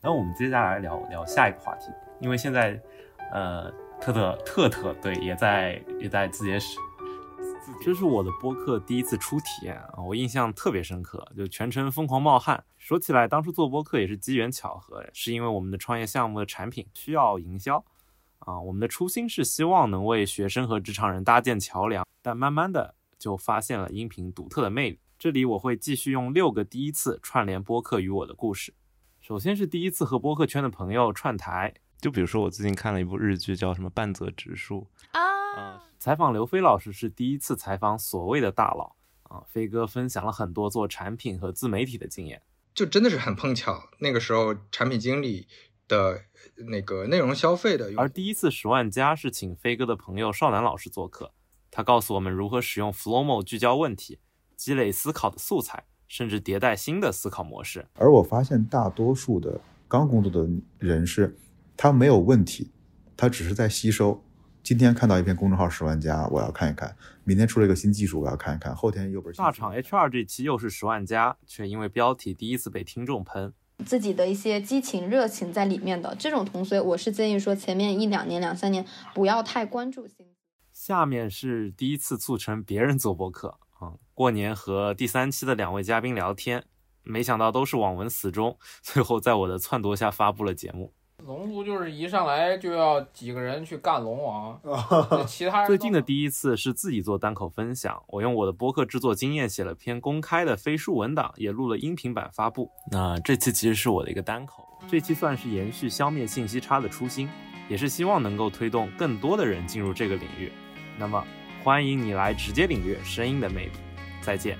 那我们接下来聊聊下一个话题，因为现在，呃，特特特特对也在也在字节时。这是我的播客第一次初体验啊，我印象特别深刻，就全程疯狂冒汗。说起来，当初做播客也是机缘巧合，是因为我们的创业项目的产品需要营销啊。我们的初心是希望能为学生和职场人搭建桥梁，但慢慢的就发现了音频独特的魅力。这里我会继续用六个第一次串联播客与我的故事。首先是第一次和播客圈的朋友串台，就比如说我最近看了一部日剧，叫什么半泽直树啊。采访刘飞老师是第一次采访所谓的大佬啊，飞哥分享了很多做产品和自媒体的经验，就真的是很碰巧，那个时候产品经理的那个内容消费的。而第一次十万加是请飞哥的朋友少南老师做客，他告诉我们如何使用 Flowmo 聚焦问题，积累思考的素材，甚至迭代新的思考模式。而我发现大多数的刚工作的人是，他没有问题，他只是在吸收。今天看到一篇公众号十万加，我要看一看；明天出了一个新技术，我要看一看；后天又不是大厂 HR 这期又是十万加，却因为标题第一次被听众喷，自己的一些激情热情在里面的这种同学，我是建议说前面一两年、两三年不要太关注薪资。下面是第一次促成别人做播客啊，过年和第三期的两位嘉宾聊天，没想到都是网文死忠，最后在我的撺掇下发布了节目。龙族就是一上来就要几个人去干龙王，其他人最近的第一次是自己做单口分享，我用我的播客制作经验写了篇公开的飞书文档，也录了音频版发布。那这期其实是我的一个单口，这期算是延续消灭信息差的初心，也是希望能够推动更多的人进入这个领域。那么欢迎你来直接领略声音的魅力，再见。